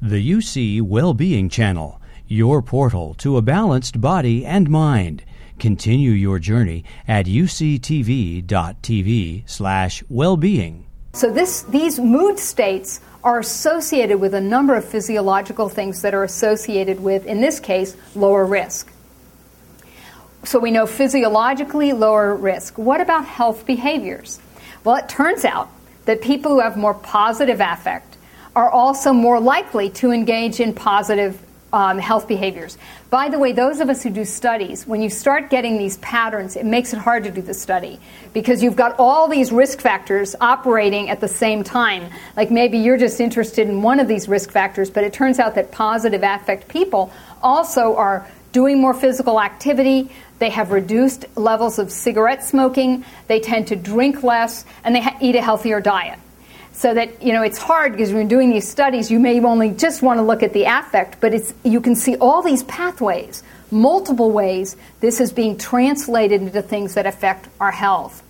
The UC Wellbeing Channel, your portal to a balanced body and mind. Continue your journey at uctv.tv slash wellbeing. So this, these mood states are associated with a number of physiological things that are associated with, in this case, lower risk. So we know physiologically lower risk. What about health behaviors? Well, it turns out that people who have more positive affect are also more likely to engage in positive um, health behaviors. By the way, those of us who do studies, when you start getting these patterns, it makes it hard to do the study because you've got all these risk factors operating at the same time. Like maybe you're just interested in one of these risk factors, but it turns out that positive affect people also are doing more physical activity, they have reduced levels of cigarette smoking, they tend to drink less, and they ha- eat a healthier diet so that you know it's hard because when you're doing these studies you may only just want to look at the affect but it's you can see all these pathways multiple ways this is being translated into things that affect our health